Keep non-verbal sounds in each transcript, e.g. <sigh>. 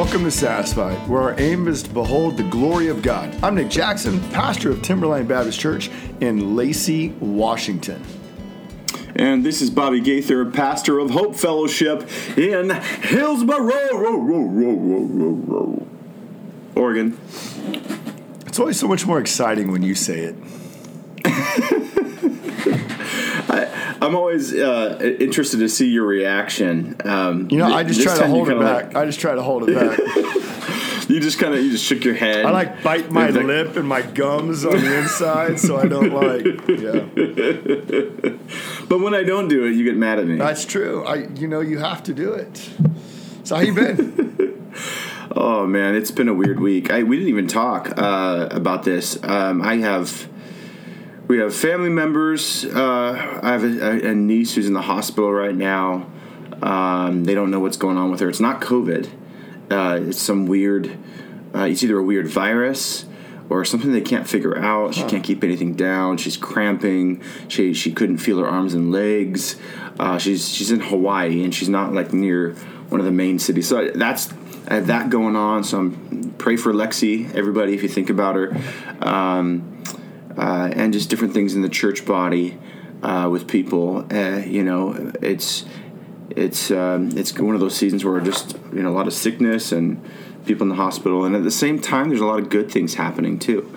Welcome to Satisfied, where our aim is to behold the glory of God. I'm Nick Jackson, pastor of Timberline Baptist Church in Lacey, Washington. And this is Bobby Gaither, pastor of Hope Fellowship in Hillsboro, Oregon. It's always so much more exciting when you say it. <laughs> <laughs> I'm always uh, interested to see your reaction. Um, You know, I just try to hold it back. like- I just try to hold it back. <laughs> you just kind of you just shook your head. I like bite my like- lip and my gums on the inside, so I don't like. Yeah, But when I don't do it, you get mad at me. that's true. I, you know, you have to do it. So how you been? <laughs> Oh man, it's been a weird week. I, we didn't even talk uh, about this. Um, I have we have family members. Uh, I have a, a niece who's in the hospital right now. Um, they don't know what's going on with her. It's not COVID. Uh, it's some weird. Uh, it's either a weird virus or something they can't figure out. She can't keep anything down. She's cramping. She she couldn't feel her arms and legs. Uh, she's she's in Hawaii and she's not like near one of the main cities. So that's I have that going on. So I'm pray for Lexi, everybody, if you think about her, um, uh, and just different things in the church body uh, with people. Uh, you know, it's it's um, it's one of those seasons where just you know a lot of sickness and people in the hospital, and at the same time, there's a lot of good things happening too.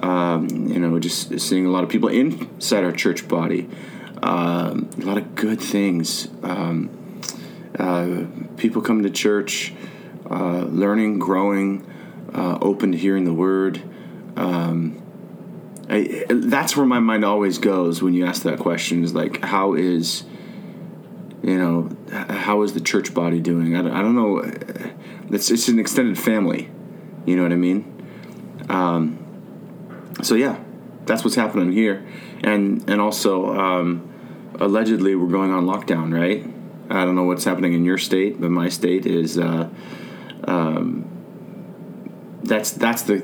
Um, you know, just seeing a lot of people inside our church body, um, a lot of good things. Um, uh, people coming to church, uh, learning, growing, uh, open to hearing the word. Um, I, that's where my mind always goes when you ask that question. Is like, how is you know, how is the church body doing? I don't, I don't know. It's it's an extended family. You know what I mean? Um, so yeah, that's what's happening here, and and also um, allegedly we're going on lockdown, right? I don't know what's happening in your state, but my state is. Uh, um, that's that's the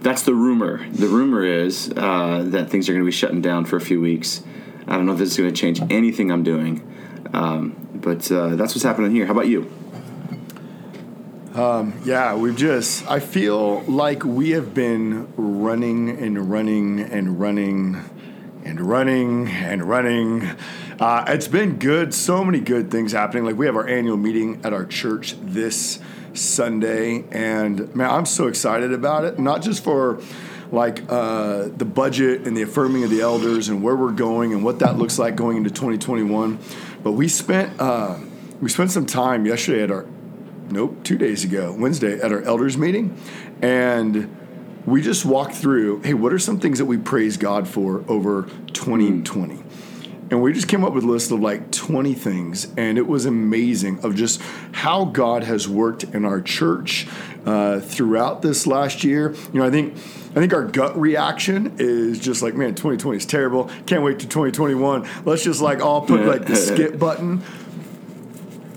that's the rumor. The rumor is uh, that things are going to be shutting down for a few weeks. I don't know if this is going to change anything I'm doing, um, but uh, that's what's happening here. How about you? Yeah, we've just. I feel like we have been running and running and running and running and running. Uh, it's been good. So many good things happening. Like we have our annual meeting at our church this Sunday, and man, I'm so excited about it. Not just for like uh, the budget and the affirming of the elders and where we're going and what that looks like going into 2021, but we spent uh, we spent some time yesterday at our nope, two days ago, Wednesday, at our elders meeting. And we just walked through hey, what are some things that we praise God for over 2020? And we just came up with a list of like 20 things, and it was amazing of just how God has worked in our church uh, throughout this last year. You know, I think I think our gut reaction is just like, man, 2020 is terrible. Can't wait to 2021. Let's just like all put like the skip button.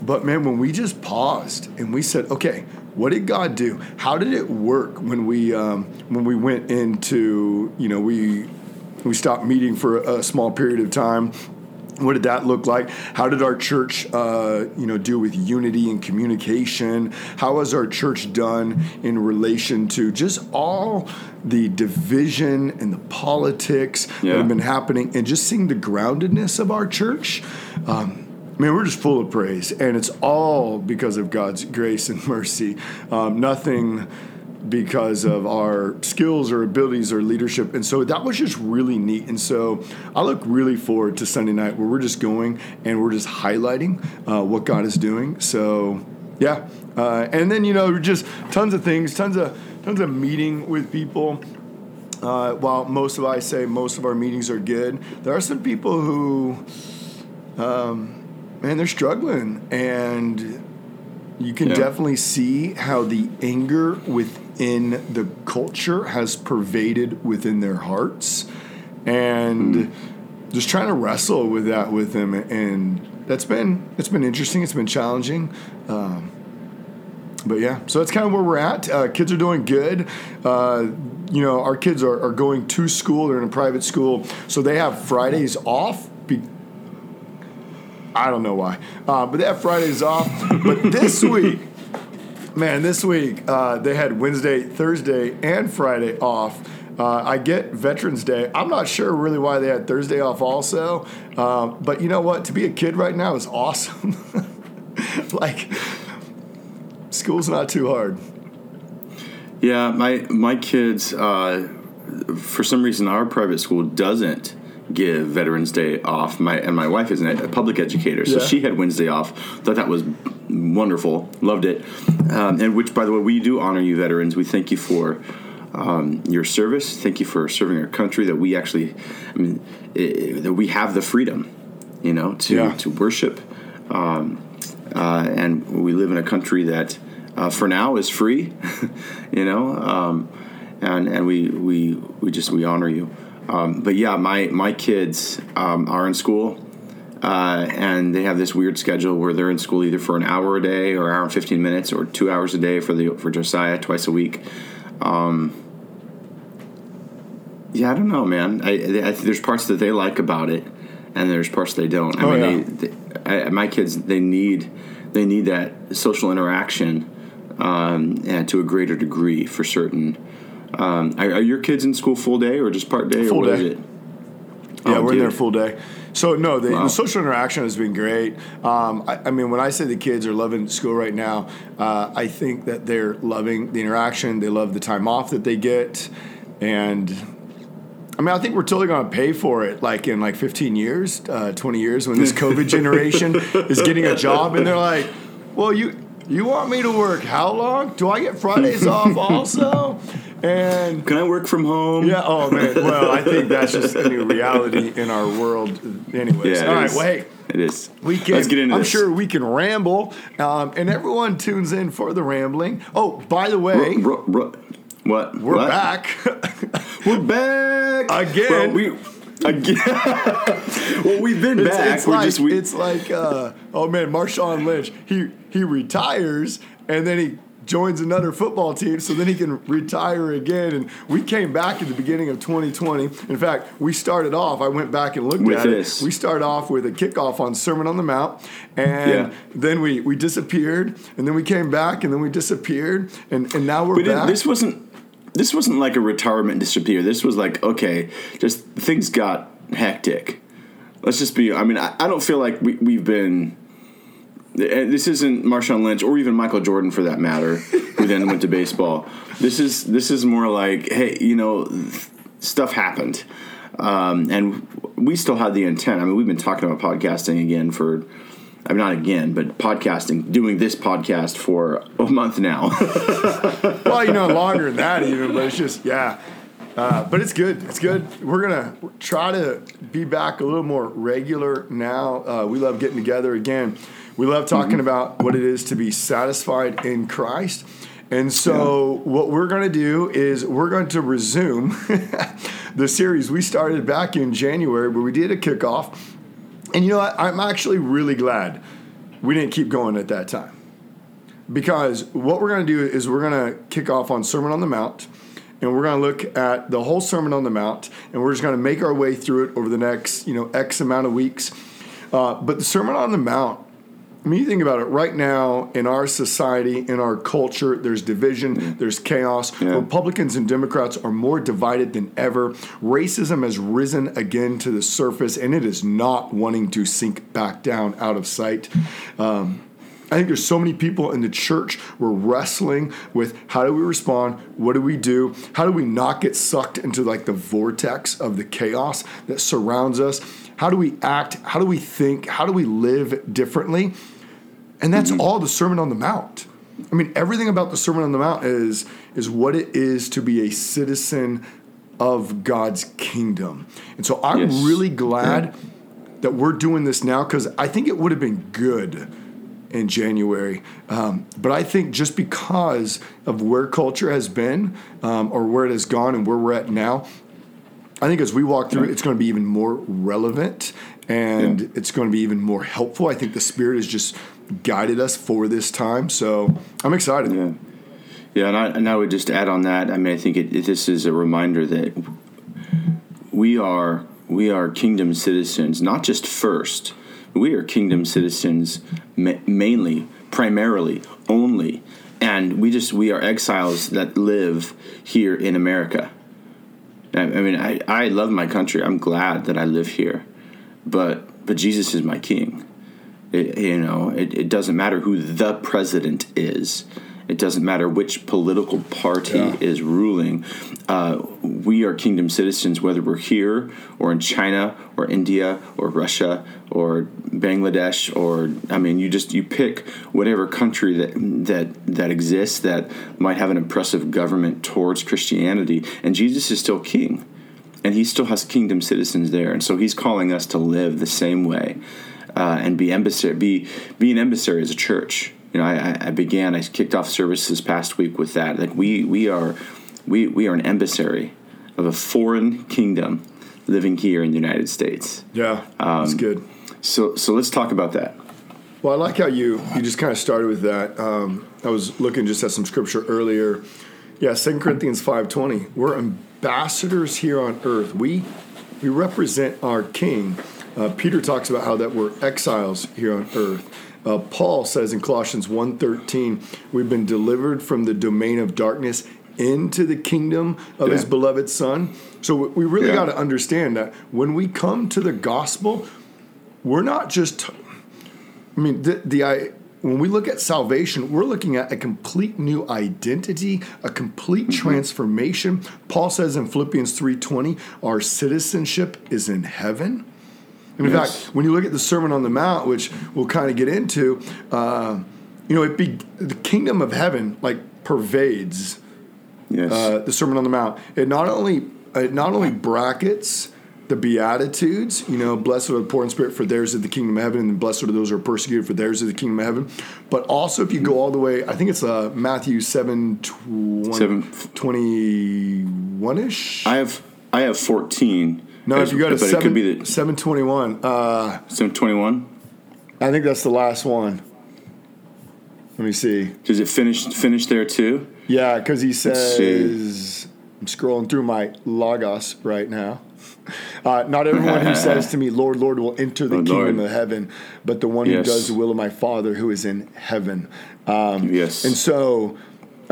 But man, when we just paused and we said, okay, what did God do? How did it work when we um, when we went into you know we we stopped meeting for a small period of time? What did that look like? How did our church, uh, you know, deal with unity and communication? How has our church done in relation to just all the division and the politics that have been happening, and just seeing the groundedness of our church? Um, Man, we're just full of praise, and it's all because of God's grace and <laughs> mercy. Um, nothing because of our skills or abilities or leadership. And so that was just really neat. And so I look really forward to Sunday night where we're just going and we're just highlighting uh, what God is doing. So yeah, uh, and then you know just tons of things, tons of tons of meeting with people. Uh, while most of I say most of our meetings are good, there are some people who man, they're struggling, and you can Yeah. definitely see how the anger within the culture has pervaded within their hearts, and just trying to wrestle with that with them, and that's been it's been interesting. It's been challenging. Um, but yeah, so that's kind of where we're at. Uh, kids are doing good. Uh, you know, our kids are, are going to school. They're in a private school, so they have Fridays off. Be- I don't know why, uh, but they have Fridays off. But this <laughs> week, Man, this week uh, they had Wednesday, Thursday, and Friday off. Uh, I get Veterans Day. I'm not sure really why they had Thursday off also, um, but you know what? To be a kid right now is awesome. <laughs> like, school's not too hard. Yeah, my my kids. Uh, for some reason, our private school doesn't give Veterans Day off. My and my wife is a public educator, so Yeah. she had Wednesday off. Thought that was wonderful. Loved it. Um, and which, by the way, we do honor you, veterans. We thank you for. Um, your service. Thank you for serving our country. That we actually, I mean, i that we have the freedom, you know, to Yeah. to worship, um, uh, and we live in a country that, uh, for now, is free, <laughs> you know, um, and and we we we just we honor you. Um, but yeah, my my kids um, are in school, uh, and they have this weird schedule where they're in school either for an hour a day or hour and fifteen minutes, or two hours a day for the for Josiah twice a week. Um, yeah, I don't know, man. I, I, there's parts that they like about it, and there's parts they don't. I Oh, mean, yeah. they, they, I, my kids they need they need that social interaction, um, and to a greater degree for certain. Um, are, are your kids in school full day or just part day Full or what day. Yeah, Oh, we're in there full day. So no, the, Wow. the social interaction has been great. Um, I, I mean, when I say the kids are loving school right now, uh, I think that they're loving the interaction. They love the time off that they get, and I mean, I think we're totally going to pay for it, like in like 15 years, uh, 20 years, when this <laughs> COVID generation is getting a job, and they're like, "Well, you you want me to work how long? Do I get Fridays off <laughs> also?" And Can I work from home? yeah. Oh man. Well, I think that's just a new <laughs> reality in our world. Anyways. Yeah, All right. is. Well, hey, It is. we can. Let's get into I'm this. sure we can ramble, um, and everyone tunes in for the rambling. Oh, by the way, Ru- ru- what? we're What? back. We're back <laughs> Again. Well, we again. <laughs> well, we've been It's, back. it's We're like just we, it's like uh, oh man, Marshawn Lynch. He he retires and then he joins another football team, so then he can retire again. And we came back at the beginning of 2020. In fact, we started off. I went back and looked With at this. it. We started off with a kickoff on Sermon on the Mount, and Yeah. then we we disappeared, and then we came back, and then we disappeared, and and now we're But it, back. this wasn't. This wasn't like a retirement disappear. This was like okay, just things got hectic. Let's just be. I mean, I, I don't feel like we, we've been. This isn't Marshawn Lynch or even Michael Jordan for that matter, who then went to baseball. This is this is more like, hey, you know, stuff happened, um, and we still had the intent. I mean, we've been talking about podcasting again for. I mean, not again, but podcasting, doing this podcast for a month now. <laughs> well, you know, longer than that even, but it's just yeah. Uh, but it's good. It's good. We're gonna try to be back a little more regular now. Uh, we love getting together again. We love talking about what it is to be satisfied in Christ. And so, what we're going to do is we're going to resume <laughs> the series we started back in January, where we did a kickoff. And you know, what? I'm actually really glad we didn't keep going at that time because what we're going to do is we're going to kick off on Sermon on the Mount, and we're going to look at the whole Sermon on the Mount, and we're just going to make our way through it over the next you know X amount of weeks. Uh, but the Sermon on the Mount, Mean, you think about it right now in our society, in our culture, there's division, there's chaos. Yeah. Republicans and Democrats are more divided than ever. Racism has risen again to the surface, and it is not wanting to sink back down out of sight. Um, I think there's so many people in the church we're wrestling with how do we respond? What do we do? How do we not get sucked into like the vortex of the chaos that surrounds us? How do we act? How do we think? How do we live differently? And that's all the Sermon on the Mount. I mean, everything about the Sermon on the Mount is is what it is to be a citizen of God's kingdom. And so I'm Yes. really glad that we're doing this now because I think it would have been good in January. Um, but I think just because of where culture has been um, or where it has gone and where we're at now, I think as we walk through it, it's going to be even more relevant and Yeah. it's going to be even more helpful. I think the Spirit is just guided us for this time. So I'm excited. Yeah, yeah, and I, and I would just add on that. I mean, I think it, it, this is a reminder that we are we are kingdom citizens, not just first. We are kingdom citizens ma- mainly, primarily, only and we just we are exiles that live here in America. I, I mean, I, I love my country. I'm glad that I live here, but but Jesus is my king. It, you know, it, it doesn't matter who the president is. It doesn't matter which political party Yeah. is ruling. Uh, we are kingdom citizens, whether we're here or in China or India or Russia or Bangladesh or I mean, you just you pick whatever country that that that exists that might have an oppressive government towards Christianity, and Jesus is still king, and he still has kingdom citizens there, and so he's calling us to live the same way uh, and be embassy, be be an emissary as a church. You know, I, I began, I kicked off service this past week with that. Like we we are we we are an emissary of a foreign kingdom living here in the United States. Yeah, Um, that's good. So so let's talk about that. Well, I like how you you just kind of started with that. Um, I was looking just at some scripture earlier. Yeah, Second Corinthians five twenty. We're ambassadors here on earth. We we represent our King. Uh, Peter talks about how that we're exiles here on earth. Uh, Paul says in Colossians 1.13, we've been delivered from the domain of darkness into the kingdom of his beloved Son. So we- we really Yeah. got to understand that when we come to the gospel, we're not just I mean, the, the I, when we look at salvation, we're looking at a complete new identity, a complete Mm-hmm. transformation. Paul says in Philippians 3:20, our citizenship is in heaven. And in Yes. fact, when you look at the Sermon on the Mount, which we'll kind of get into, uh, you know, it be the kingdom of heaven like pervades Yes. uh, the Sermon on the Mount. It not only it not only brackets the Beatitudes, you know, blessed are the poor in spirit, for theirs is the kingdom of heaven, and blessed are those who are persecuted, for theirs is the kingdom of heaven. But also, if you go all the way, I think it's uh, Matthew 7 Seven. 21 ish. I have I have fourteen. No, if you go to but it could be the 721, uh, seven twenty one. I think that's the last one. Let me see. Does it finish finish there too? Yeah, because he says, I'm scrolling through my Logos right now. Uh, not everyone who <laughs> says to me, Lord, Lord, will enter the Oh, kingdom Lord. of heaven, but the one who does the will of my Father who is in heaven. yes. And so,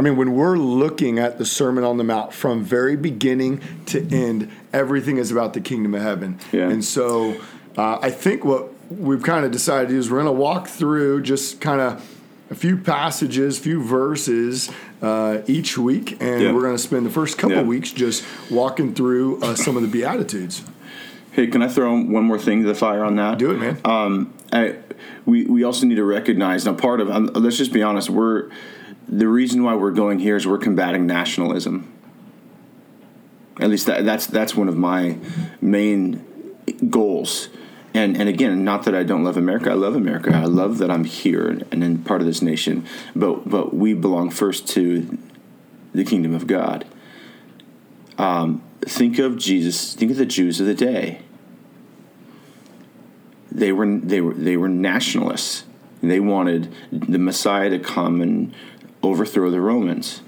I mean, when we're looking at the Sermon on the Mount from very beginning to end, everything is about the kingdom of heaven. Yeah. And so, uh, I think what we've kind of decided to do is we're going to walk through just kind of a few passages, few verses uh, each week, and Yeah. we're going to spend the first couple Yeah. weeks just walking through uh, some of the Beatitudes. Hey, can I throw one more thing to the fire on that? Do it, man. Um, I, we we also need to recognize now. Part of um, let's just be honest. We're the reason why we're going here is we're combating nationalism. At least that, that's that's one of my main goals. And and again, not that I don't love America. I love America. I love that I'm here and in part of this nation. But but we belong first to the kingdom of God. Um, think of Jesus. Think of the Jews of the day. They were they were they were nationalists. They wanted the Messiah to come and overthrow the Romans.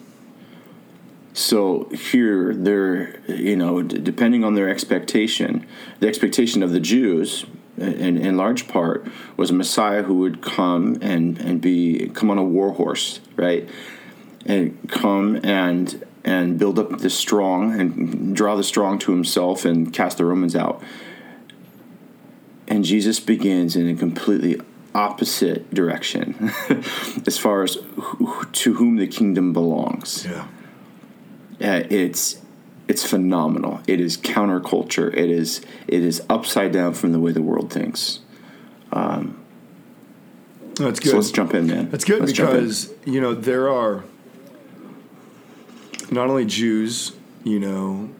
So here, they're you know depending on their expectation, the expectation of the Jews, uh, in, in large part, was a Messiah who would come and and be come on a war horse, right, and come and and build up the strong and draw the strong to himself and cast the Romans out. And Jesus begins in a completely opposite direction <laughs> as far as who, to whom the kingdom belongs. Yeah. Uh, it's it's phenomenal. It is counterculture. It is it is upside down from the way the world thinks. That's So good. let's jump in, man. That's good Let's because you know there are not only Jews, you know,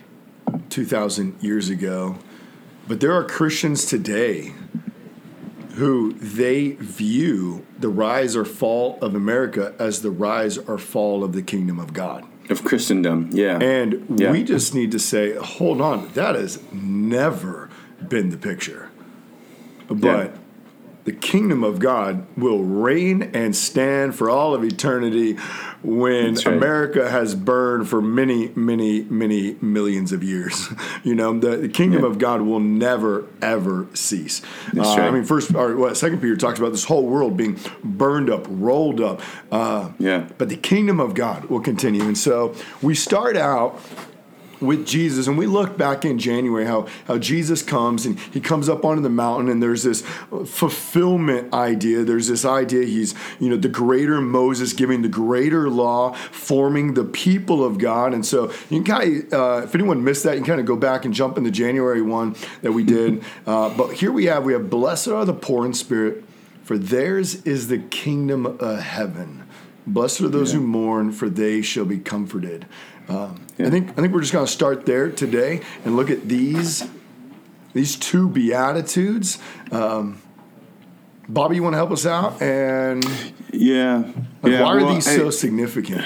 two thousand years ago, but there are Christians today who they view the rise or fall of America as the rise or fall of the kingdom of God. of Christendom, yeah, And Yeah. we just need to say, hold on, that has never been the picture. But the kingdom of God will reign and stand for all of eternity when right. America has burned for many, many, many millions of years. <laughs> you know, the, the kingdom Yeah. of God will never, ever cease. Uh, right. I mean, first, or what, Second Peter talks about this whole world being burned up, rolled up. Uh, Yeah. But the kingdom of God will continue. And so we start out with Jesus, and we look back in January how how Jesus comes and he comes up onto the mountain, and there's this fulfillment idea. There's this idea he's you know the greater Moses giving the greater law, forming the people of God, and so you can kind of uh, if anyone missed that, you can kind of go back and jump in the January one that we did. <laughs> Uh, but here we have we have blessed are the poor in spirit, for theirs is the kingdom of heaven. Blessed are those Yeah. who mourn, for they shall be comforted. Um, I think I think we're just going to start there today and look at these these two beatitudes. Um, Bobby, you want to help us out? And Yeah. like, yeah why are well, these I- so significant?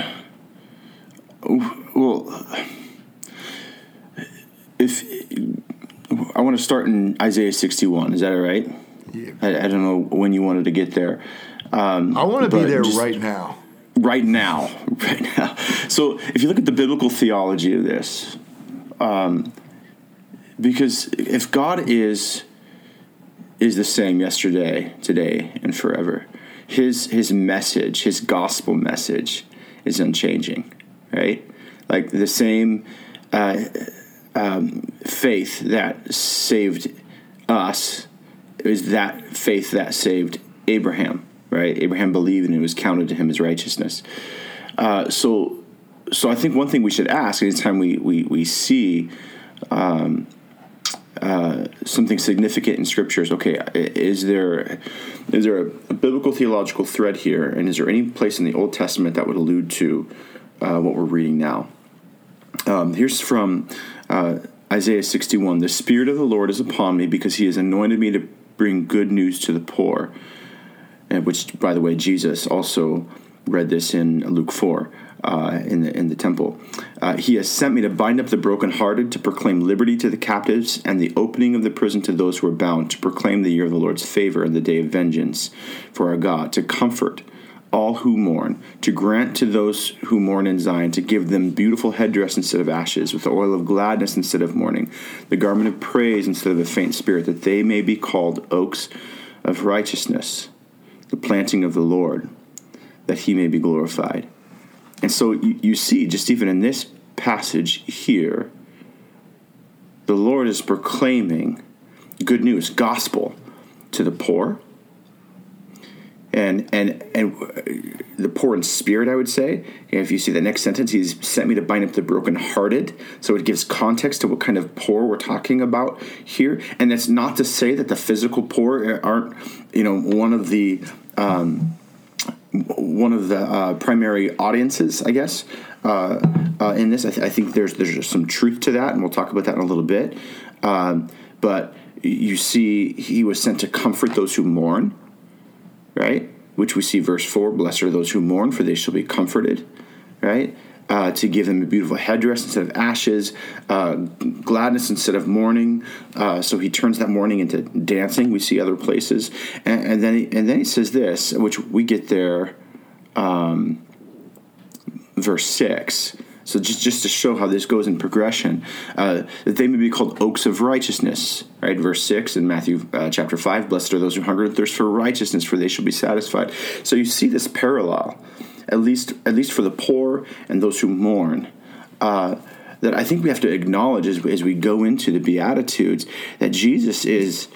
Well, if I want to start in Isaiah 61, is that all right? Yeah. I, I don't know when you wanted to get there. Um, I want to be there just- right now. Right now, <laughs> right now. So if you look at the biblical theology of this, um, because if God is is the same yesterday, today, and forever, his his message, his gospel message, is unchanging, right? Like the same uh, um, faith that saved us is that faith that saved Abraham, right? Abraham believed and it was counted to him as righteousness. Uh, so, so I think one thing we should ask anytime we we we see um, uh, something significant in scriptures. okay. Is there is there a, a biblical theological thread here, and is there any place in the Old Testament that would allude to uh, what we're reading now? Um, here's from uh, Isaiah 61 The Spirit of the Lord is upon me because he has anointed me to bring good news to the poor. Which, by the way, Jesus also read this in Luke 4 uh, in, the, in the temple. Uh, he has sent me to bind up the brokenhearted, to proclaim liberty to the captives, and the opening of the prison to those who are bound, to proclaim the year of the Lord's favor and the day of vengeance for our God, to comfort all who mourn, to grant to those who mourn in Zion, to give them beautiful headdress instead of ashes, with the oil of gladness instead of mourning, the garment of praise instead of a faint spirit, that they may be called oaks of righteousness, the planting of the Lord, that he may be glorified. And so you, you see, just even in this passage here, the Lord is proclaiming good news, gospel to the poor, and and and the poor in spirit, I would say. If you see the next sentence, he's sent me to bind up the brokenhearted. So it gives context to what kind of poor we're talking about here. And that's not to say that the physical poor aren't, you know, one of the um, one of the uh, primary audiences, I guess. Uh, uh, in this, I, th- I think there's there's some truth to that, and we'll talk about that in a little bit. Um, but you see, he was sent to comfort those who mourn right? Which we see verse 4 Blessed are those who mourn, for they shall be comforted, right? Uh, to give them a beautiful headdress instead of ashes, uh, gladness instead of mourning. Uh, so he turns that mourning into dancing. We see other places, and, and then he, and then he says this, which we get there, um, verse six. So just just to show how this goes in progression, uh, that they may be called oaks of righteousness, right? Verse six in Matthew uh, chapter five: Blessed are those who hunger and thirst for righteousness, for they shall be satisfied. So you see this parallel, at least at least for the poor and those who mourn. Uh, that I think we have to acknowledge as, as we go into the Beatitudes that Jesus is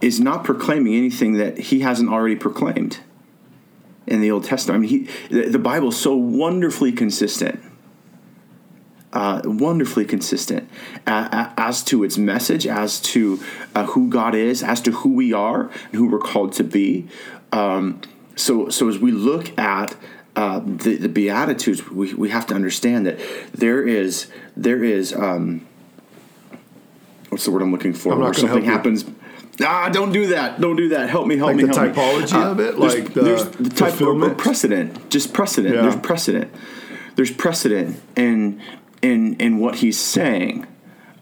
is not proclaiming anything that he hasn't already proclaimed in the Old Testament. I mean, he, the, the Bible is so wonderfully consistent, uh, wonderfully consistent uh, as to its message, as to uh, who God is, as to who we are, and who we're called to be. Um, so, so as we look at uh, the, the Beatitudes, we, we have to understand that there is there is um, what's the word I'm looking for? I'm not Where something help you. Ah, don't do that. Don't do that. Help me. Help Like me. the help me. typology of it? there's- Like the there's the type or precedent. Just precedent. Yeah. There's precedent. There's precedent in in in what he's saying,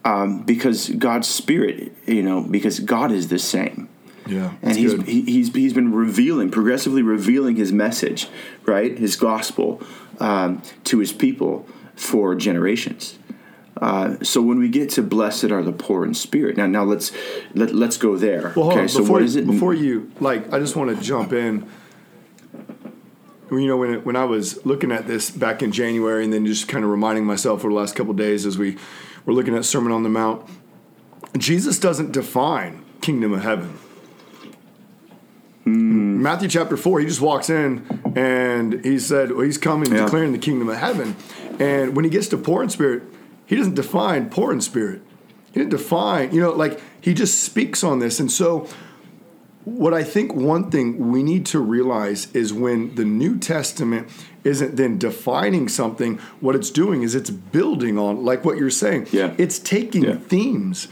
um, because God's spirit, you know, because God is the same. Yeah, and he's good. he, he's he's been revealing, progressively revealing his message, right, his gospel um, to his people for generations. Uh, so when we get to blessed are the poor in spirit, now now let's let, let's go there. Well, okay, on. so before, what is it? Before you like, I just want to jump in. You know, when it, when I was looking at this back in January, and then just kind of reminding myself over the last couple of days as we were looking at Sermon on the Mount, Jesus doesn't define kingdom of heaven. Hmm. Matthew chapter four, he just walks in and he said, well, he's coming Yeah. declaring the kingdom of heaven. And when he gets to poor in spirit, he doesn't define poor in spirit. He didn't define, you know, like he just speaks on this. And so, what I think one thing we need to realize is when the New Testament isn't then defining something, what it's doing is it's building on, like what you're saying. Yeah. It's taking Yeah. themes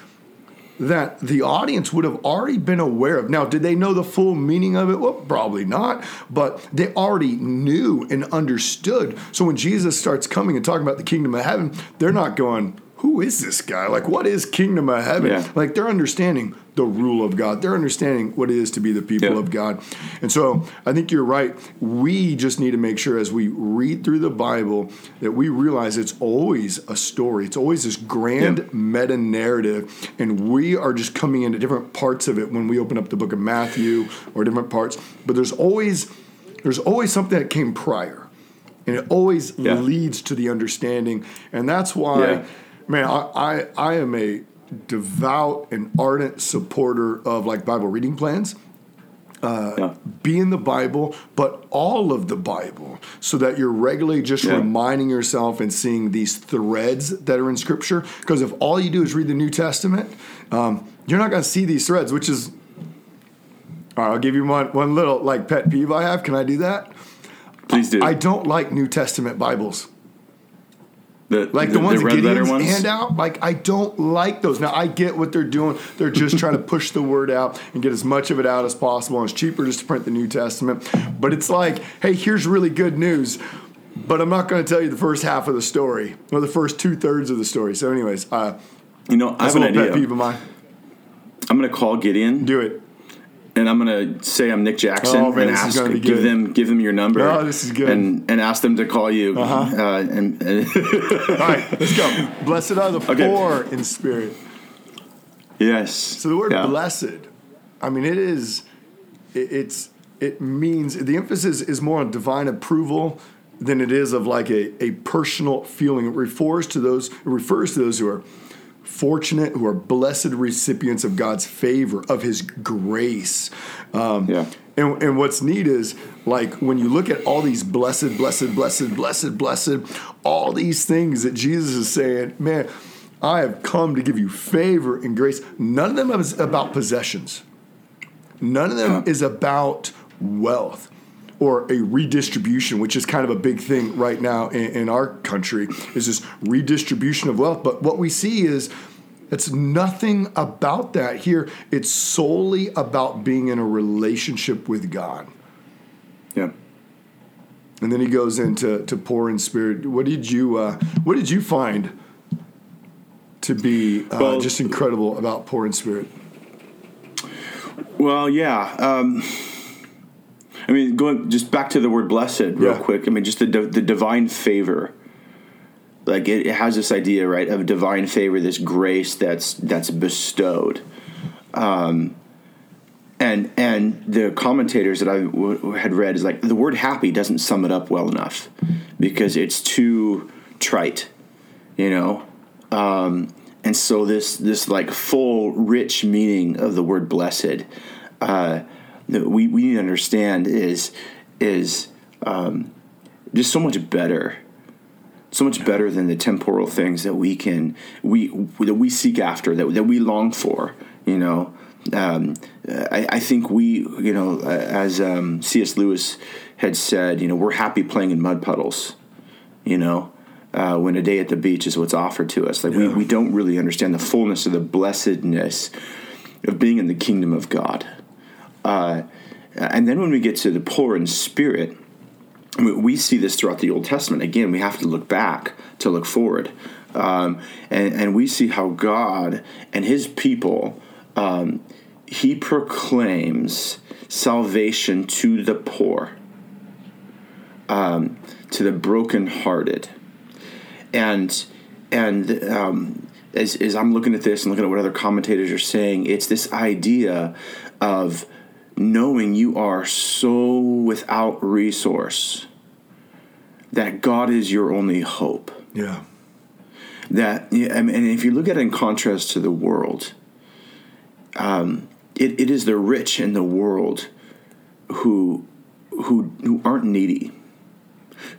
that the audience would have already been aware of. Now, did they know the full meaning of it? Well, probably not, but they already knew and understood. So when Jesus starts coming and talking about the kingdom of heaven, they're not going, who is this guy? Like, what is kingdom of heaven? Yeah. Like, they're understanding the rule of God. They're understanding what it is to be the people Yeah. of God. And so I think you're right. We just need to make sure as we read through the Bible that we realize it's always a story. It's always this grand Yeah. meta narrative. And we are just coming into different parts of it when we open up the book of Matthew or different parts. But there's always there's always something that came prior. And it always leads to the understanding. And that's why. Man, I, I I am a devout and ardent supporter of like Bible reading plans. yeah. Be in the Bible, but all of the Bible, so that you're regularly just Yeah. reminding yourself and seeing these threads that are in Scripture. Because if all you do is read the New Testament, um, you're not going to see these threads. Which is, all right, I'll give you one one little like pet peeve I have. Can I do that? Please do. I don't like New Testament Bibles. The, Like the, ones that red letter Gideon's ones. hand out, like I don't like those. Now I get what they're doing; they're just trying to push the word out and get as much of it out as possible. And it's cheaper just to print the New Testament. But it's like, hey, here's really good news, but I'm not going to tell you the first half of the story or the first two thirds of the story. So, anyways, uh, You know, I have an idea. peeve of mine. I'm going to call Gideon Do it. And I'm going to say I'm Nick Jackson Oh, man, and ask gonna give good. them give them your number. Oh, this is good. And and ask them to call you. Uh-huh. Uh, and, and <laughs> All right, let's go. Blessed are the Okay. poor in spirit. yes. So the word Yeah. blessed, I mean, it is, it, it's, it means the emphasis is more on divine approval than it is of like a, a personal feeling. It refers to those, it refers to those who are fortunate, who are blessed recipients of God's favor, of His grace. Um, Yeah. And, and what's neat is like when you look at all these blessed, blessed, blessed, blessed, blessed, all these things that Jesus is saying, man, I have come to give you favor and grace. None of them is about possessions. None of them is about wealth or a redistribution, which is kind of a big thing right now in, in our country, is this redistribution of wealth. But what we see is it's nothing about that here. It's solely about being in a relationship with God. Yeah. And then he goes into to poor in spirit. What did you uh, What did you find to be uh, Well- just incredible about poor in spirit? Well, yeah. Um, I mean, going just back to the word blessed real Yeah. quick. I mean, just the the divine favor. Like it, it has this idea, right, of divine favor, this grace that's that's bestowed. Um, and and the commentators that I w- had read is like the word happy doesn't sum it up well enough because it's too trite, you know. Um, and so this this like full rich meaning of the word blessed, uh, that we we need to understand is is um, just so much better so much better than the temporal things that we can we that we seek after that that we long for you know? Um, I, I think we you know as um, C.S. Lewis had said you know we're happy playing in mud puddles you know? Uh, when a day at the beach is what's offered to us. Like we, we don't really understand the fullness of the blessedness of being in the kingdom of God uh, and then when we get to the poor in spirit we- see this throughout the Old Testament. Again, we have to look back to look forward. Um, and, and we see how God and his people, um, he proclaims salvation to the poor, um, to the brokenhearted, and and um, as, as I'm looking at this and looking at what other commentators are saying, it's this idea of knowing you are so without resource that God is your only hope. Yeah. That and if you look at it in contrast to the world, um, it, it is the rich in the world who who who aren't needy,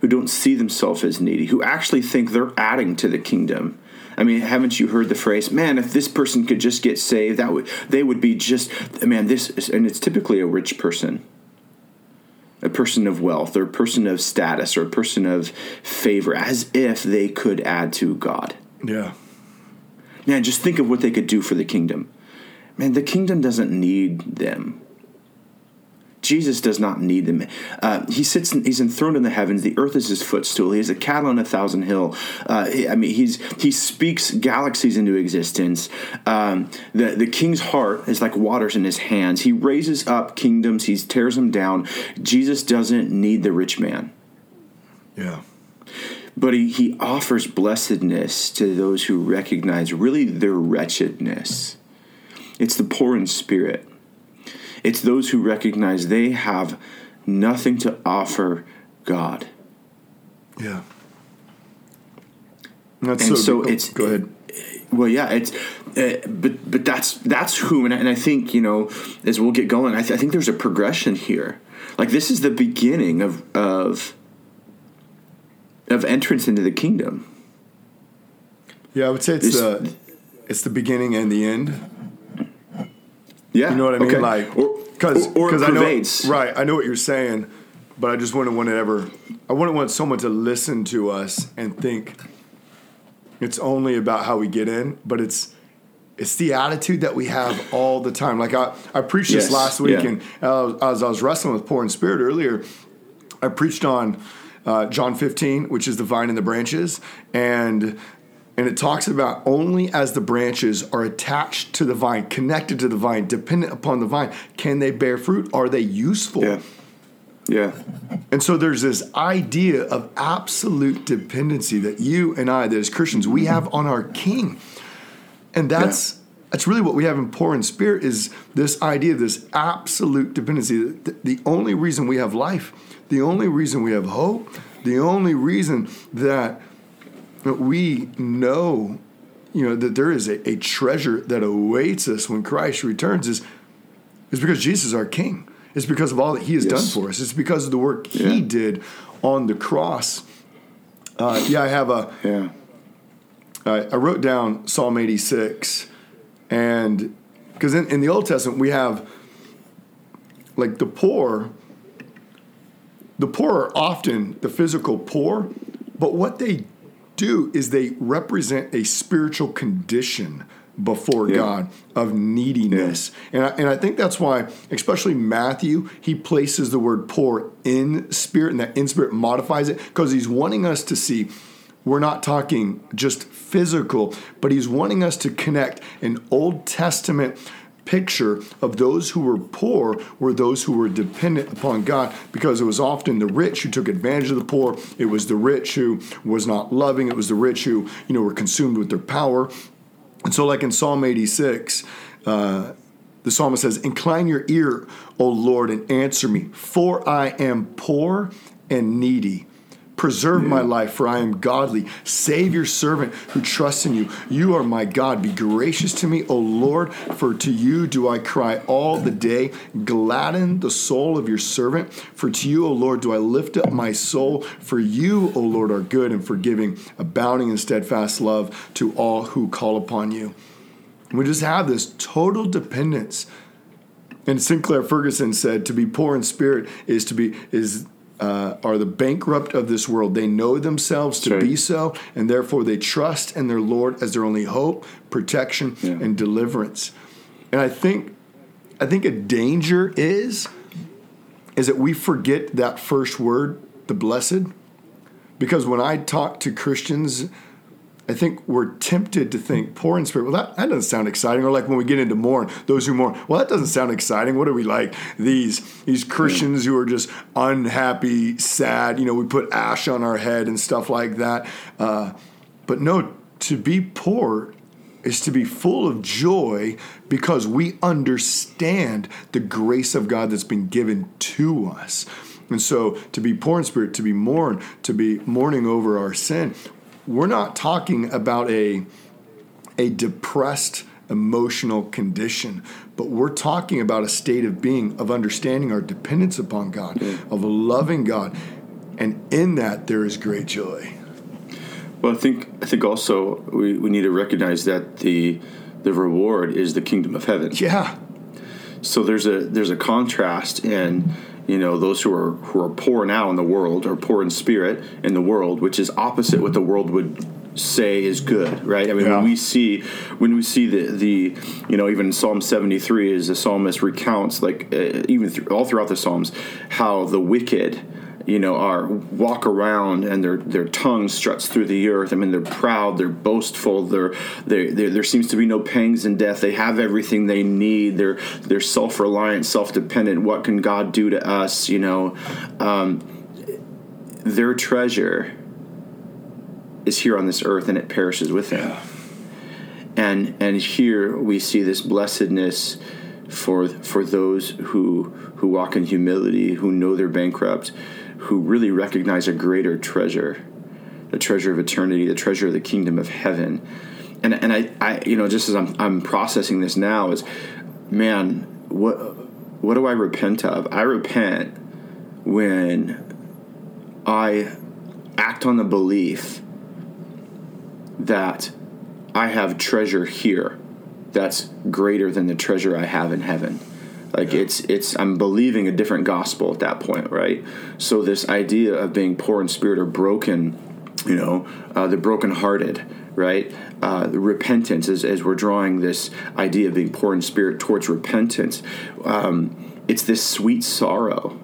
who don't see themselves as needy, who actually think they're adding to the kingdom. I mean, haven't you heard the phrase, "Man, if this person could just get saved, that would they would be just man." This is, and it's typically a rich person, a person of wealth, or a person of status, or a person of favor, as if they could add to God. Yeah. Man, just think of what they could do for the kingdom. Man, the kingdom doesn't need them. Jesus does not need them. Uh, he sits. In, he's enthroned in the heavens. The earth is his footstool. He has a cattle on a thousand hill. Uh, I mean, he's he speaks galaxies into existence. Um, the the king's heart is like waters in his hands. He raises up kingdoms. He tears them down. Jesus doesn't need the rich man. Yeah. But he, he offers blessedness to those who recognize really their wretchedness. It's the poor in spirit. It's those who recognize they have nothing to offer God. Yeah. That's And so, so it's- go ahead. Well, yeah, it's, uh, but but that's that's who, and I, and I think you know as we'll get going, I, th- I think there's a progression here. Like this is the beginning of of of entrance into the kingdom. Yeah, I would say it's This- the it's the beginning and the end. Yeah, You know what I mean? okay. Like, or because or, it I know right. I know what you're saying, but I just wouldn't want to ever. I wouldn't want someone to listen to us and think it's only about how we get in, but it's it's the attitude that we have all the time. Like I, I preached this last week, yeah. and uh, as I was wrestling with poor in spirit earlier, I preached on uh, John 15, which is the vine and the branches, and and it talks about only as the branches are attached to the vine, connected to the vine, dependent upon the vine, can they bear fruit? Are they useful? Yeah, yeah, And so there's this idea of absolute dependency that you and I, that as Christians, we have on our King, and that's that's really what we have in poor in spirit is this idea of this absolute dependency. The, the only reason we have life, the only reason we have hope, the only reason that that we know, you know, that there is a, a treasure that awaits us when Christ returns is is because Jesus is our King. It's because of all that He has done for us. It's because of the work He Yeah. did on the cross. Uh, yeah, I have a. yeah. I I wrote down Psalm 86, and because in, in the Old Testament we have like the poor. The poor are often the physical poor, but what they do is they represent a spiritual condition before Yeah. God of neediness. And, I, and I think that's why, especially Matthew, he places the word poor in spirit, and that in spirit modifies it because he's wanting us to see we're not talking just physical, but he's wanting us to connect an Old Testament picture of those who were poor were those who were dependent upon God because it was often the rich who took advantage of the poor. It was the rich who was not loving. It was the rich who, you know, were consumed with their power. And so, like in Psalm 86, uh, the psalmist says, Incline your ear, O Lord, and answer me, for I am poor and needy. Preserve my life, for I am godly. Save your servant who trusts in you. You are my God. Be gracious to me, O Lord, for to you do I cry all the day. Gladden the soul of your servant, for to you, O Lord, do I lift up my soul. For you, O Lord, are good and forgiving, abounding in steadfast love to all who call upon you. We just have this total dependence. And Sinclair Ferguson said, "To be poor in spirit is to be is uh, are the bankrupt of this world. They know themselves to right. be so, and therefore they trust in their Lord as their only hope, protection, Yeah. and deliverance." And I think, I think a danger is, is that we forget that first word, the blessed, because when I talk to Christians I think we're tempted to think poor in spirit. Well, that, that doesn't sound exciting. Or like when we get into mourn, those who mourn. Well, that doesn't sound exciting. What are we like? These these Christians who are just unhappy, sad. You know, we put ash on our head and stuff like that. Uh, but no, to be poor is to be full of joy because we understand the grace of God that's been given to us. And so to be poor in spirit, to be mourn, to be mourning over our sin, we're not talking about a, a depressed emotional condition, but we're talking about a state of being, of understanding our dependence upon God, mm-hmm. of loving God. And in that, there is great joy. Well, I think I think also we, we need to recognize that the the reward is the kingdom of heaven. Yeah. So there's a there's a contrast in you know those who are who are poor now in the world or poor in spirit in the world, which is opposite what the world would say is good, right? I mean, Yeah. when we see when we see the the you know even Psalm seventy three, as the psalmist recounts, like uh, even th- all throughout the Psalms, how the wicked you know are walk around and their their tongue struts through the earth. I mean, they're proud, they're boastful, they're, they there seems to be no pangs in death. They have everything they need. They're they're self reliant, self dependent. What can God do to us? You know, um, their treasure is here on this earth and it perishes with him. And and here we see this blessedness for for those who who walk in humility, who know they're bankrupt, who really recognize a greater treasure, the treasure of eternity, the treasure of the kingdom of heaven. And and I, I you know just as I'm I'm processing this now is man, what what do I repent of? I repent when I act on the belief that I have treasure here that's greater than the treasure I have in heaven. Like it's it's I'm believing a different gospel at that point, right? So this idea of being poor in spirit or broken, you know, uh, the brokenhearted, right? Uh, repentance as, as we're drawing this idea of being poor in spirit towards repentance. Um, it's this sweet sorrow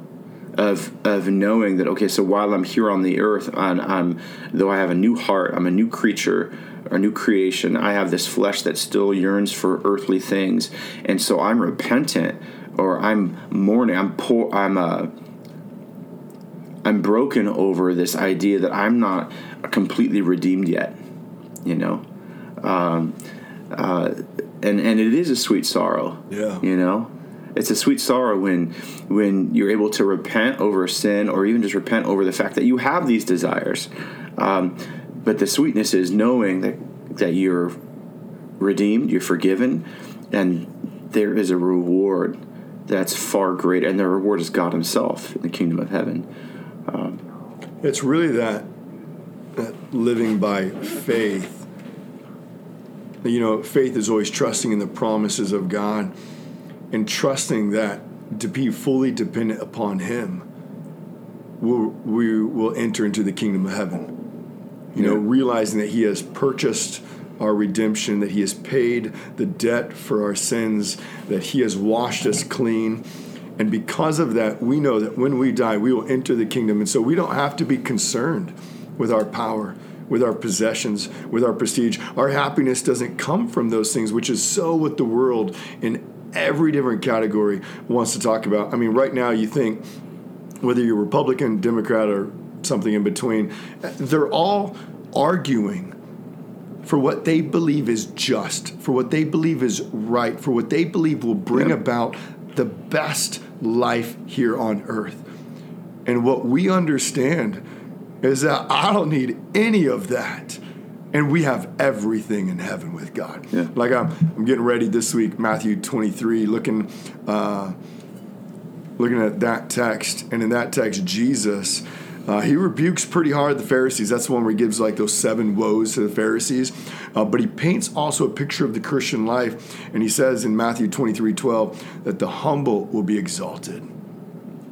of of knowing that okay, so while I'm here on the earth, and I'm though I have a new heart, I'm a new creature, a new creation. I have this flesh that still yearns for earthly things, and so I'm repentant, or I'm mourning. I'm poor. I'm uh, I'm broken over this idea that I'm not completely redeemed yet. You know, um, uh, and and it is a sweet sorrow. Yeah. You know, it's a sweet sorrow when when you're able to repent over sin or even just repent over the fact that you have these desires. Um, but the sweetness is knowing that that you're redeemed, you're forgiven, and there is a reward that's far greater, and the reward is God Himself in the kingdom of heaven. Um, it's really that, that living by faith. You know, faith is always trusting in the promises of God and trusting that to be fully dependent upon Him, we'll, we will enter into the kingdom of heaven. You know, realizing that He has purchased our redemption, that He has paid the debt for our sins, that He has washed us clean. And because of that, we know that when we die, we will enter the kingdom. And so we don't have to be concerned with our power, with our possessions, with our prestige. Our happiness doesn't come from those things, which is so what the world in every different category wants to talk about. I mean, right now, you think whether you're Republican, Democrat, or something in between, they're all arguing for what they believe is just, for what they believe is right, for what they believe will bring Yeah. about the best life here on earth. And what we understand is that I don't need any of that. And we have everything in heaven with God. Yeah. Like I'm, I'm getting ready this week, Matthew 23, looking, uh, looking at that text. And in that text, Jesus, uh, he rebukes pretty hard the Pharisees. That's the one where he gives like those seven woes to the Pharisees. Uh, but he paints also a picture of the Christian life. And he says in Matthew 23 12 that the humble will be exalted.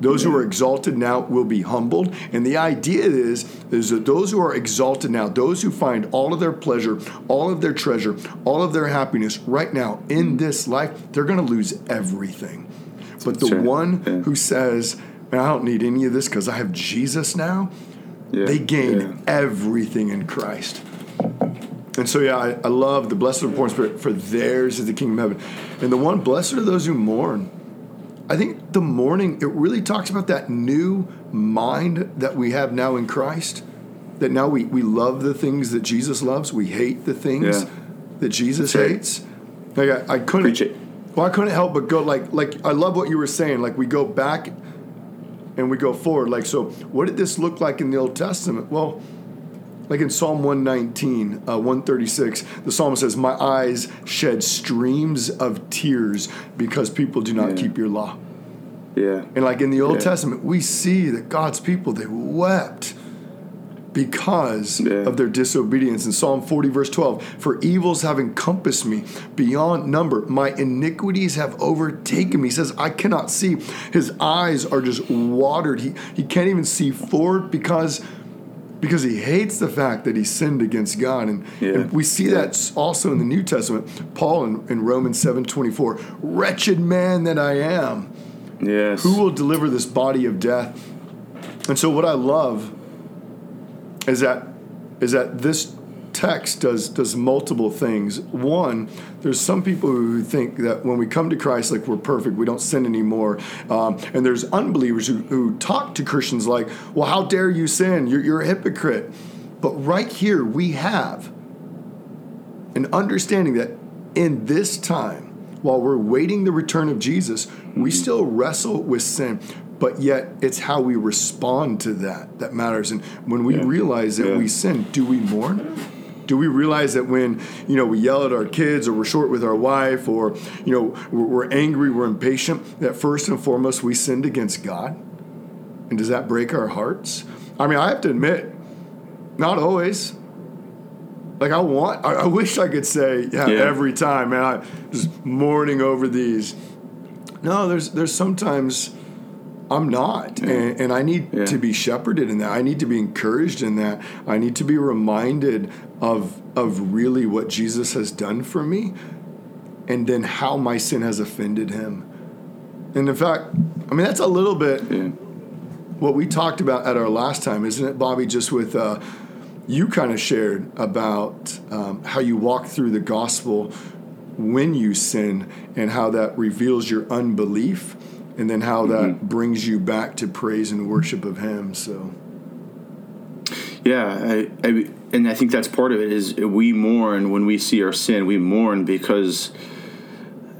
Those who are exalted now will be humbled. And the idea is, is that those who are exalted now, those who find all of their pleasure, all of their treasure, all of their happiness right now in this life, they're going to lose everything. But the Sure. one Yeah. who says, Man, I don't need any of this because I have Jesus now, Yeah. they gain Yeah. everything in Christ. And so, yeah, I, I love the blessed are the poor in spirit, for theirs is the kingdom of heaven. And the one, blessed are those who mourn. I think the mourning, it really talks about that new mind that we have now in Christ. That now we, we love the things that Jesus loves, we hate the things Yeah. that Jesus hates. Like I, I couldn't well, I couldn't help but go like like I love what you were saying. Like we go back and we go forward. Like so, what did this look like in the Old Testament? Well, like in Psalm 119, uh, 136, the psalmist says, My eyes shed streams of tears because people do not Yeah. keep your law. Yeah. And like in the Old Yeah. Testament, we see that God's people, they wept because Yeah. of their disobedience. In Psalm 40, verse 12, for evils have encompassed me beyond number. My iniquities have overtaken me. He says, I cannot see. His eyes are just watered. He, he can't even see forward because because he hates the fact that he sinned against God. And, Yeah. and we see Yeah. that also in the New Testament. Paul in, in Romans 7 24, wretched man that I am. Yes. Who will deliver this body of death? And so what I love is that is that this text does does multiple things. One, there's some people who think that when we come to Christ, like we're perfect, we don't sin anymore. Um, and there's unbelievers who, who talk to Christians like, "Well, how dare you sin? You're, you're a hypocrite." But right here, we have an understanding that in this time, while we're waiting the return of Jesus, we still wrestle with sin. But yet, it's how we respond to that that matters. And when we Yeah. realize that Yeah. we sin, do we mourn? Do we realize that when you know we yell at our kids, or we're short with our wife, or you know we're, we're angry, we're impatient, that first and foremost we sinned against God? And does that break our hearts? I mean, I have to admit, not always. Like I want, I, I wish I could say, yeah, Yeah. every time, man, I just mourning over these. No, there's there's sometimes I'm not, and, and I need Yeah. to be shepherded in that. I need to be encouraged in that. I need to be reminded of of really what Jesus has done for me, and then how my sin has offended Him. And in fact, I mean that's a little bit Yeah. what we talked about at our last time, isn't it, Bobby? Just with uh, you kind of shared about um, how you walk through the gospel when you sin and how that reveals your unbelief and then how that brings you back to praise and worship of him so Yeah, I, I, and I think that's part of it is we mourn when we see our sin. We mourn because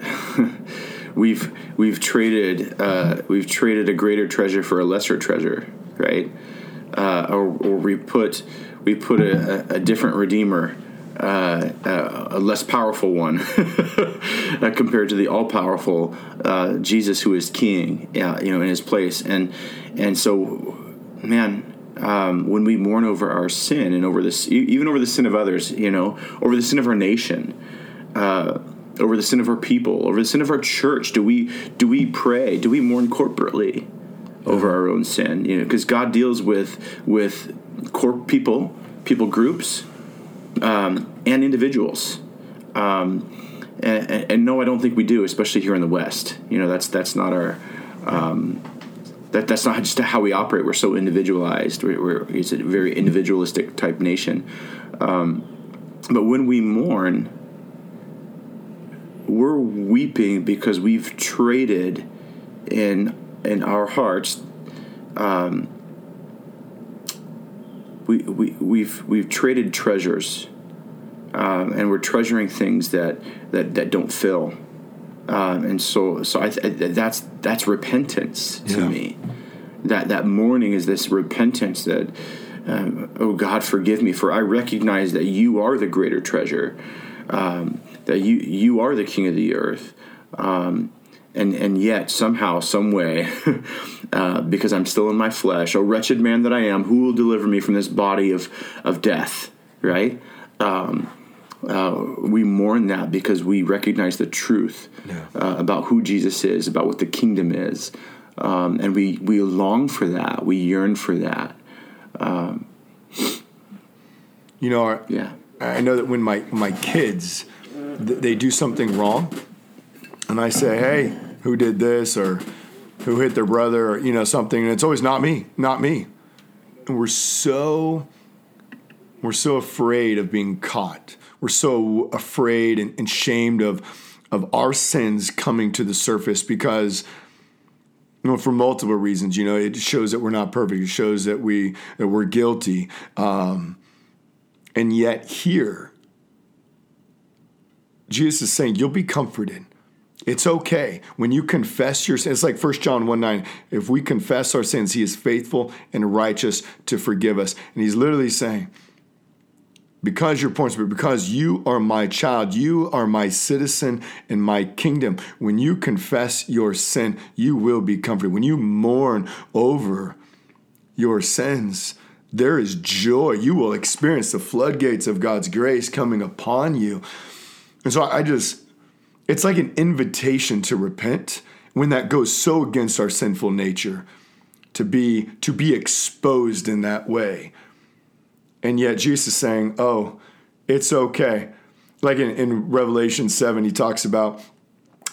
<laughs> we've we've traded uh, we've traded a greater treasure for a lesser treasure, right? Uh, or, or we put we put a, a different redeemer, uh, a, a less powerful one, <laughs> uh, compared to the all powerful uh, Jesus, who is King, uh, you know, in His place, and and so, man, um, when we mourn over our sin and over this, even over the sin of others, you know, over the sin of our nation, uh, over the sin of our people, over the sin of our church, do we do we pray? Do we mourn corporately over our own sin? You know, because God deals with with corp people, people groups, um, and individuals. Um, and, and, and no, I don't think we do, especially here in the West. You know, that's that's not our. Um, that, that's not just how we operate. We're so individualized. We're, we're it's a very individualistic type nation. Um, but when we mourn, we're weeping because we've traded in in our hearts. Um, we, we we've we've traded treasures, um, and we're treasuring things that that, that don't fill. Um, and so so I, I, that's that's repentance to Yeah. me. That that mourning is this repentance that. Um, oh God, forgive me, for I recognize that you are the greater treasure, um, that you you are the King of the earth, um, and and yet somehow, some way, <laughs> uh, because I'm still in my flesh, oh wretched man that I am, who will deliver me from this body of of death? Right? Um, uh, we mourn that because we recognize the truth Yeah. uh, about who Jesus is, about what the kingdom is, um, and we we long for that. We yearn for that. you know I- Yeah. I know that when my, my kids th- they do something wrong, and I say, "Hey, who did this?" or "Who hit their brother?" or you know something, and it's always not me, not me. And we're so we're so afraid of being caught. we're so afraid and, and shamed of of our sins coming to the surface because you know, for multiple reasons. You know, it shows that we're not perfect. It shows that we that we're guilty. Um, and yet here, Jesus is saying, "You'll be comforted." It's okay when you confess your sins. It's like 1 John 1 9. If we confess our sins, he is faithful and righteous to forgive us. And he's literally saying, because you're born spirit, because you are my child, you are my citizen in my kingdom. When you confess your sin, you will be comforted. When you mourn over your sins, there is joy. You will experience the floodgates of God's grace coming upon you. And so I just it's like an invitation to repent when that goes so against our sinful nature to be to be exposed in that way. And yet Jesus is saying, "Oh, it's okay." Like in, in Revelation 7, he talks about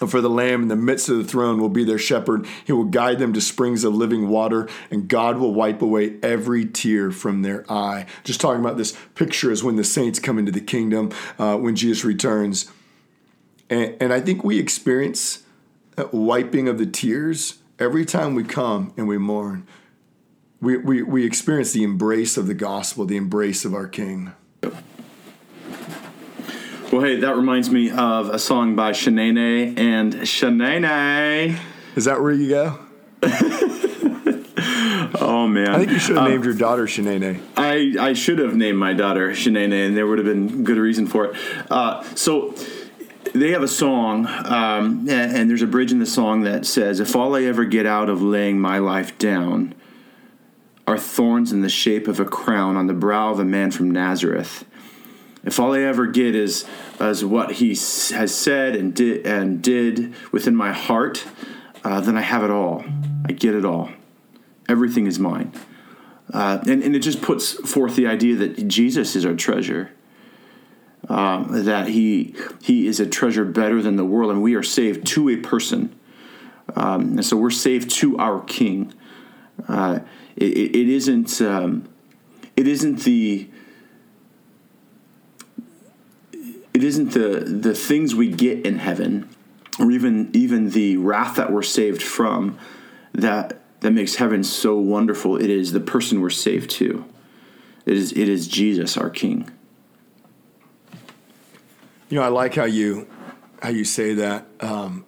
for the Lamb in the midst of the throne will be their shepherd. He will guide them to springs of living water, and God will wipe away every tear from their eye. Just talking about this picture is when the saints come into the kingdom, uh, when Jesus returns. And, and I think we experience that wiping of the tears every time we come and we mourn. We, we, we experience the embrace of the gospel, the embrace of our King. Well, hey, that reminds me of a song by Shane and Shane. Is that where you go? <laughs> oh man! I think you should have uh, named your daughter Shanae. I I should have named my daughter Shanae, and there would have been good reason for it. Uh, so they have a song, um, and there's a bridge in the song that says, If all I ever get out of laying my life down are thorns in the shape of a crown on the brow of a man from Nazareth, if all I ever get is, is what he has said and did, and did within my heart, uh, then I have it all. I get it all. Everything is mine. Uh, and, and it just puts forth the idea that Jesus is our treasure um, that he he is a treasure better than the world, and we are saved to a person. Um, and so we're saved to our King. Uh, it, it isn't um, it isn't the it isn't the the things we get in heaven, or even even the wrath that we're saved from, that that makes heaven so wonderful. It is the person we're saved to. It is it is Jesus, our King. You know, I like how you how you say that um,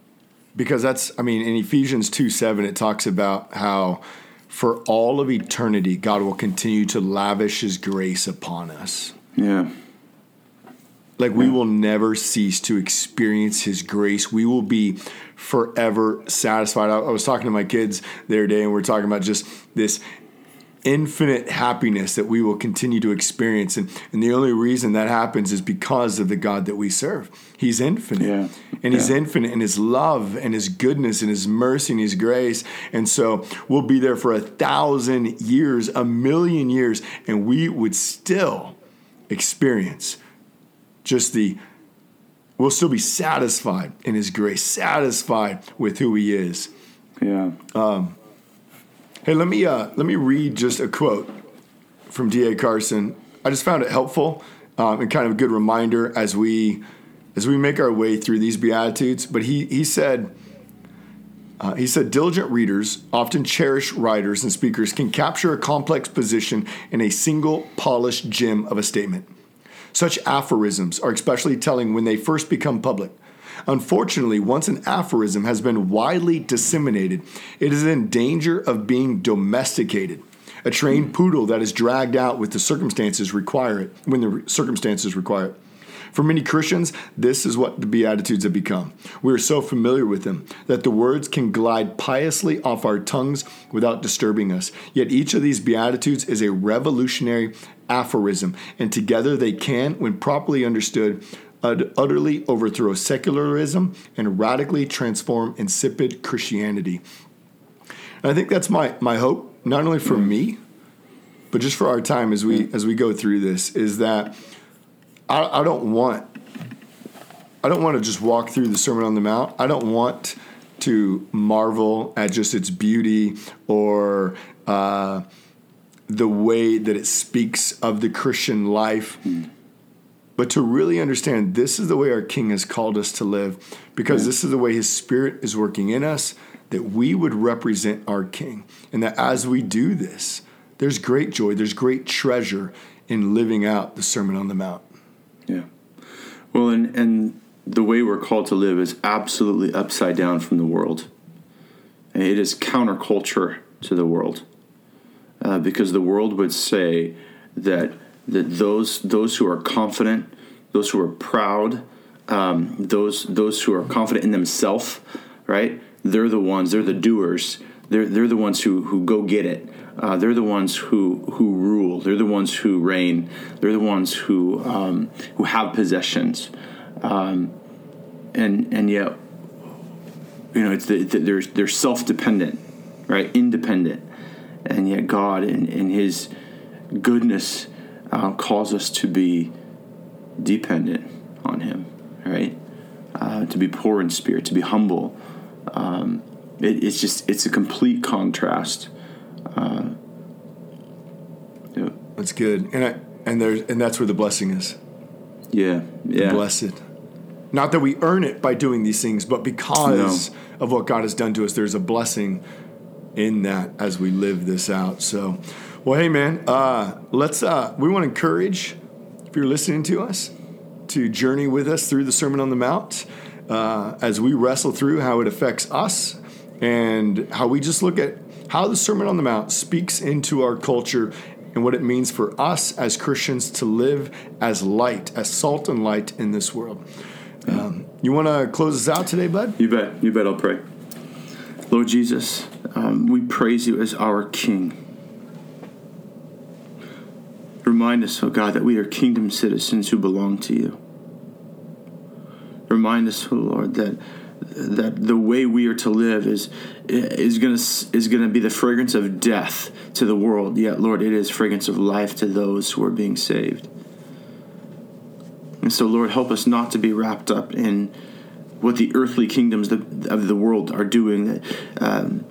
because that's I mean in Ephesians two seven it talks about how for all of eternity God will continue to lavish His grace upon us. Yeah. Like we will never cease to experience His grace. We will be forever satisfied. I, I was talking to my kids the other day, and we are talking about just this infinite happiness that we will continue to experience. And, and the only reason that happens is because of the God that we serve. He's infinite. Yeah. And He's yeah. infinite in His love and His goodness and His mercy and His grace. And so we'll be there for a thousand years, a million years, and we would still experience just the we'll still be satisfied in his grace, satisfied with who he is. Yeah. Um, Hey, let me uh, let me read just a quote from D.A. Carson. I just found it helpful um, and kind of a good reminder as we as we make our way through these beatitudes. But he he said. Uh, he said, diligent readers, often cherished writers and speakers, can capture a complex position in a single polished gem of a statement. Such aphorisms are especially telling when they first become public. Unfortunately, once an aphorism has been widely disseminated, it is in danger of being domesticated. A trained hmm. poodle that is dragged out with the circumstances require it when the circumstances require it. For many Christians, this is what the Beatitudes have become. We are so familiar with them that the words can glide piously off our tongues without disturbing us. Yet each of these Beatitudes is a revolutionary aphorism, and together they can, when properly understood, utterly overthrow secularism and radically transform insipid Christianity. And I think that's my, my hope, not only for me, but just for our time as we as we go through this, is that I, I don't want I don't want to just walk through the Sermon on the Mount. I don't want to marvel at just its beauty or uh, the way that it speaks of the Christian life. But to really understand this is the way our King has called us to live, because this is the way His Spirit is working in us, that we would represent our King. And that as we do this, there's great joy, there's great treasure in living out the Sermon on the Mount. Yeah. Well, and, and the way we're called to live is absolutely upside down from the world. And it is counterculture to the world. Uh, because the world would say that that those those who are confident, those who are proud, um, those those who are confident in themselves, right? They're the ones. They're the doers. They're they're the ones who who go get it. Uh, they're the ones who who rule. They're the ones who reign. They're the ones who um, who have possessions, um, and and yet, you know, it's the, the, they're they're self dependent, right? Independent, and yet God in in His goodness uh, calls us to be dependent on Him, right? Uh, to be poor in spirit, to be humble. Um, it, it's just it's a complete contrast. Uh, yeah. That's good, and I, and there's and that's where the blessing is. Yeah, yeah. Blessed. Not that we earn it by doing these things, but because no. of what God has done to us, there's a blessing in that as we live this out. So, well, hey man, uh, let's. Uh, we want to encourage if you're listening to us to journey with us through the Sermon on the Mount uh, as we wrestle through how it affects us and how we just look at how the Sermon on the Mount speaks into our culture and what it means for us as Christians to live as light, as salt and light in this world. Um, you want to close us out today, bud? You bet. You bet. I'll pray. Lord Jesus, um, we praise you as our King. Remind us, oh God, that we are kingdom citizens who belong to you. Remind us, oh Lord, that that the way we are to live is is going to is going to be the fragrance of death to the world. Yet, Lord, it is fragrance of life to those who are being saved. And so, Lord, help us not to be wrapped up in what the earthly kingdoms of the world are doing, um,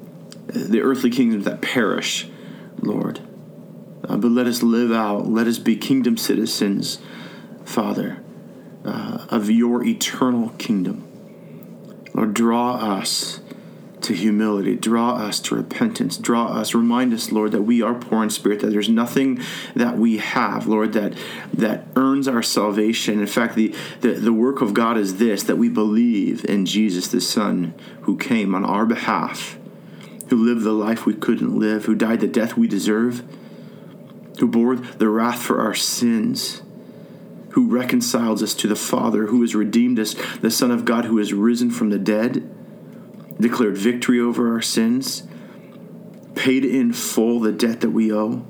the earthly kingdoms that perish, Lord. Uh, but let us live out, let us be kingdom citizens, Father, uh, of your eternal kingdom. Lord, draw us to humility, draw us to repentance, draw us, remind us, Lord, that we are poor in spirit, that there's nothing that we have, Lord, that that earns our salvation. In fact, the, the, the work of God is this that we believe in Jesus, the Son, who came on our behalf, who lived the life we couldn't live, who died the death we deserve who bore the wrath for our sins, who reconciles us to the Father, who has redeemed us, the Son of God who has risen from the dead, declared victory over our sins, paid in full the debt that we owe.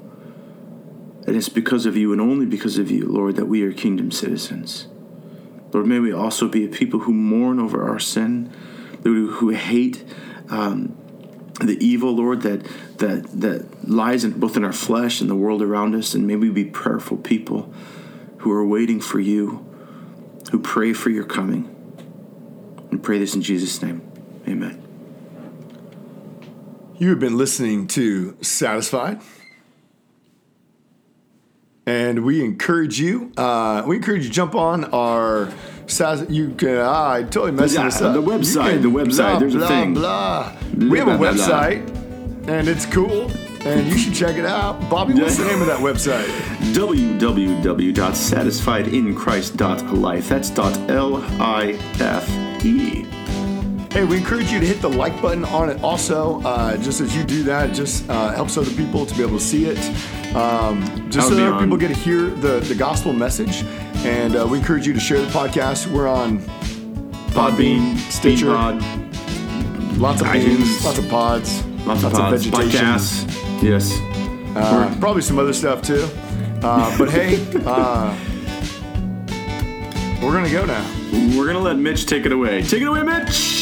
And it's because of you and only because of you, Lord, that we are kingdom citizens. Lord, may we also be a people who mourn over our sin, who hate um, the evil, Lord, that that that lies in, both in our flesh and the world around us, and may we be prayerful people who are waiting for you, who pray for your coming. And pray this in Jesus' name. Amen. You have been listening to Satisfied. And we encourage you, uh, we encourage you to jump on our you can. Ah, I totally messed yeah, this up. The website. Can, the website. Blah, There's blah, a thing. Blah. blah. We have a website, and it's cool, and you should check it out. Bobby, what's the name of that website? www.satisfiedinchrist.life. That's dot L I F E. Hey, we encourage you to hit the like button on it also. Uh, just as you do that, it just uh, helps other people to be able to see it. Um, just so other people get to hear the, the gospel message. And uh, we encourage you to share the podcast. We're on Podbean, Stitcher, Pod, lots of iTunes, lots of pods, lots, of pods, of vegetation. podcasts. Yes, uh, probably some other stuff too. Uh, but hey, <laughs> uh, we're gonna go now. We're gonna let Mitch take it away. Take it away, Mitch.